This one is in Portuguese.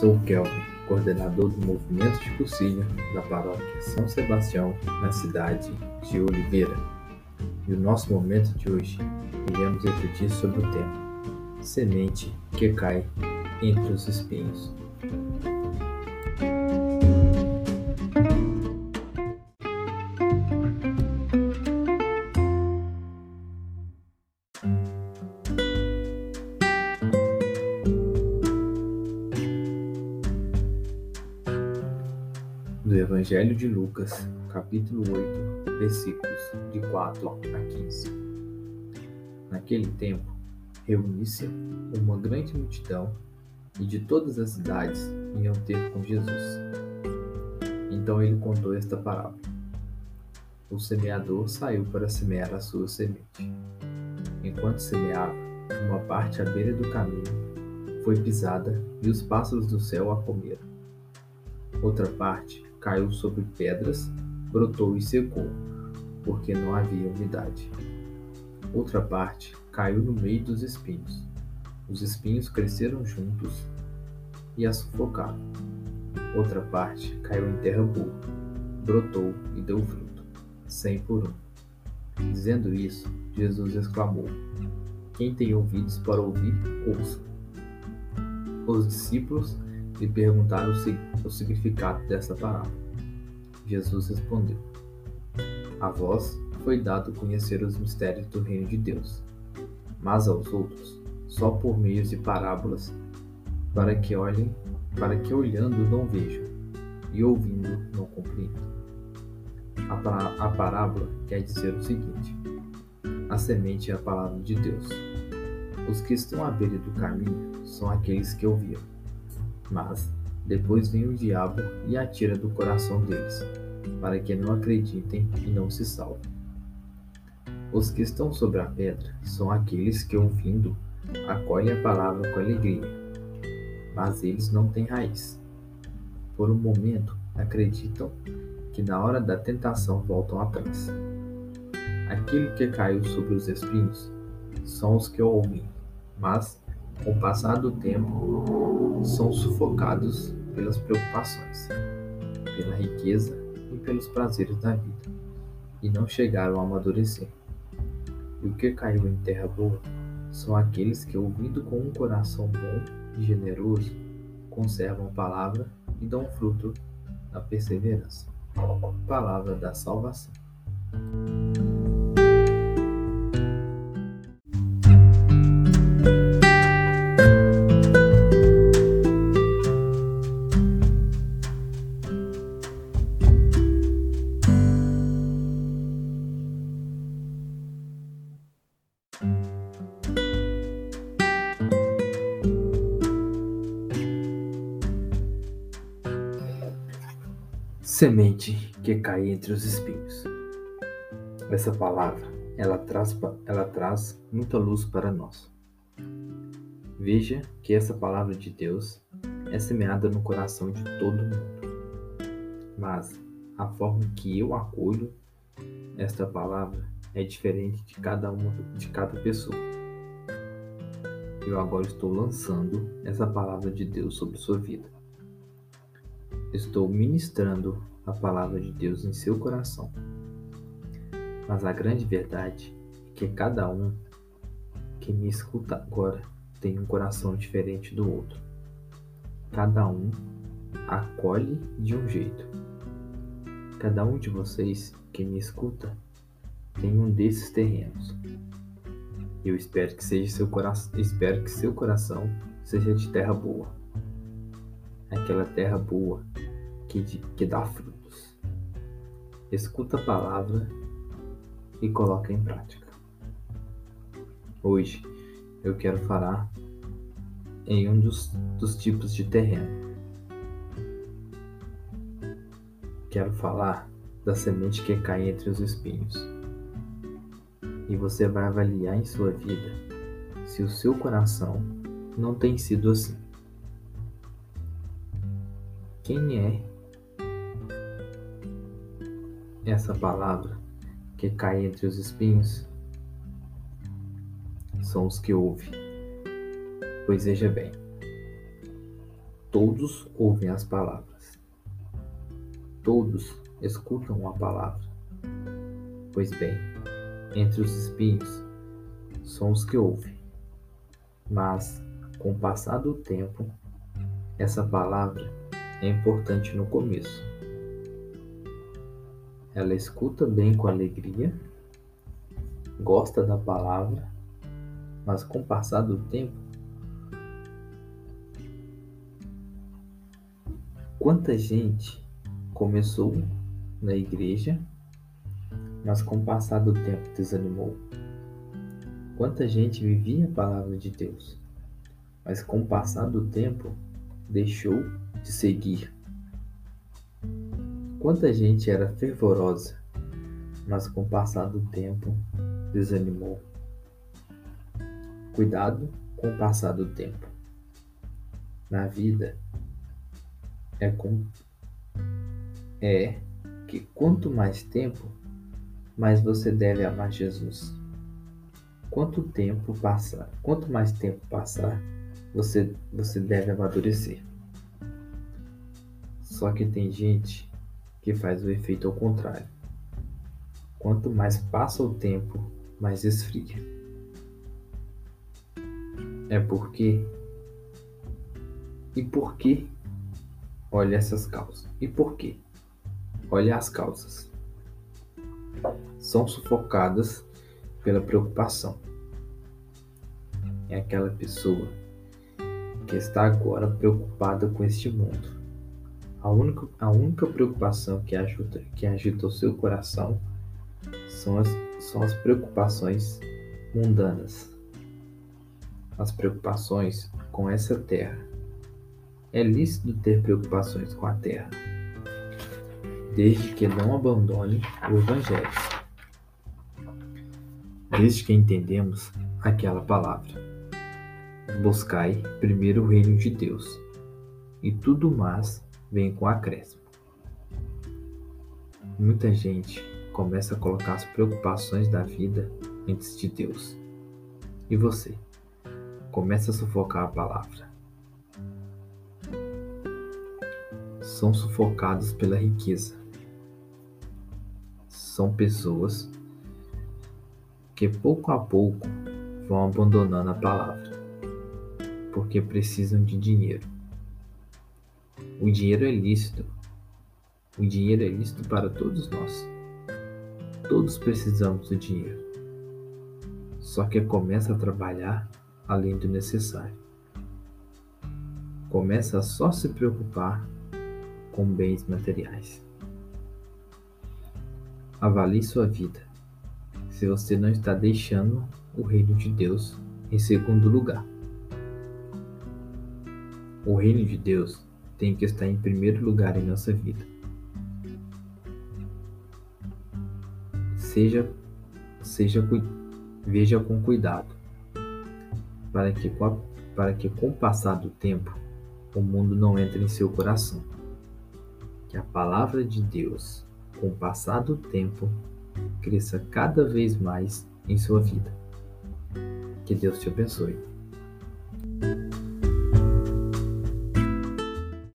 Sou Kelvin, coordenador do movimento de cursilha da paróquia São Sebastião, na cidade de Oliveira. E o nosso momento de hoje iremos refletir sobre o tema Semente que cai entre os espinhos. Evangelho de Lucas, capítulo 8, versículos de 4 a 15. Naquele tempo, reuniu-se uma grande multidão e de todas as cidades iam ter com Jesus. Então ele contou esta parábola. O semeador saiu para semear a sua semente. Enquanto semeava, uma parte à beira do caminho foi pisada e os pássaros do céu a comeram. Outra parte caiu sobre pedras, brotou e secou, porque não havia umidade. Outra parte caiu no meio dos espinhos. Os espinhos cresceram juntos e a sufocaram. Outra parte caiu em terra boa, brotou e deu fruto, cem por um. Dizendo isso, Jesus exclamou: Quem tem ouvidos para ouvir, ouça. Os discípulos lhe perguntaram o significado dessa palavra. Jesus respondeu: A vós foi dado conhecer os mistérios do reino de Deus, mas aos outros só por meio de parábolas, para que olhem, para que olhando não vejam e ouvindo não compreendam. A, a parábola quer dizer o seguinte: a semente é a palavra de Deus. Os que estão à beira do caminho são aqueles que ouviram mas depois vem o diabo e atira do coração deles, para que não acreditem e não se salvem. Os que estão sobre a pedra são aqueles que, ouvindo, acolhem a palavra com alegria, mas eles não têm raiz. Por um momento, acreditam que na hora da tentação voltam atrás. Aquilo que caiu sobre os espinhos são os que ouvem, mas com o passar do tempo, são sufocados pelas preocupações, pela riqueza e pelos prazeres da vida, e não chegaram a amadurecer. E o que caiu em terra boa são aqueles que, ouvindo com um coração bom e generoso, conservam a palavra e dão fruto na perseverança. Palavra da salvação. Semente que cai entre os espinhos. Essa palavra, ela traz, ela traz muita luz para nós. Veja que essa palavra de Deus é semeada no coração de todo mundo. Mas a forma que eu acolho esta palavra é diferente de cada uma de cada pessoa. Eu agora estou lançando essa palavra de Deus sobre sua vida. Estou ministrando a palavra de Deus em seu coração. Mas a grande verdade é que cada um que me escuta agora tem um coração diferente do outro. Cada um acolhe de um jeito. Cada um de vocês que me escuta tem um desses terrenos. Eu espero que seja seu coração, espero que seu coração seja de terra boa. Aquela terra boa que, que dá frutos. Escuta a palavra e coloca em prática. Hoje eu quero falar em um dos, dos tipos de terreno. Quero falar da semente que cai entre os espinhos. E você vai avaliar em sua vida se o seu coração não tem sido assim. Quem é essa palavra que cai entre os espinhos são os que ouvem. Pois veja bem, Todos ouvem as palavras. Todos escutam a palavra. Pois bem, entre os espinhos são os que ouvem. Mas, com o passar do tempo, essa palavra é importante no começo. Ela escuta bem com alegria, gosta da palavra, mas com o passar do tempo, quanta gente começou na igreja, mas com o passar do tempo desanimou. Quanta gente vivia a palavra de Deus, mas com o passar do tempo deixou de seguir. Quanta gente era fervorosa, mas com o passar do tempo desanimou. Cuidado com o passar do tempo. Na vida é com é que quanto mais tempo, mais você deve amar Jesus. Quanto tempo passar, quanto mais tempo passar, você você deve amadurecer. Só que tem gente que faz o efeito ao contrário. Quanto mais passa o tempo, mais esfria. É porque e por que? Olha essas causas. E por quê? Olha as causas. São sufocadas pela preocupação. É aquela pessoa que está agora preocupada com este mundo. A única, a única preocupação que, ajuda, que agita o seu coração são as, são as preocupações mundanas, as preocupações com essa terra. É lícito ter preocupações com a terra, desde que não abandone o Evangelho, desde que entendemos aquela palavra. Buscai primeiro o reino de Deus, e tudo mais vem com acréscimo. Muita gente começa a colocar as preocupações da vida antes de Deus. E você? Começa a sufocar a palavra. São sufocados pela riqueza. São pessoas que pouco a pouco vão abandonando a palavra porque precisam de dinheiro. O dinheiro é lícito. O dinheiro é lícito para todos nós. Todos precisamos do dinheiro. Só que começa a trabalhar além do necessário. Começa a só se preocupar com bens materiais. Avalie sua vida. Se você não está deixando o reino de Deus em segundo lugar. O reino de Deus tem que estar em primeiro lugar em nossa vida. Seja, seja, veja com cuidado, para que, para que com o passar do tempo o mundo não entre em seu coração. Que a palavra de Deus, com o passar do tempo, cresça cada vez mais em sua vida. Que Deus te abençoe.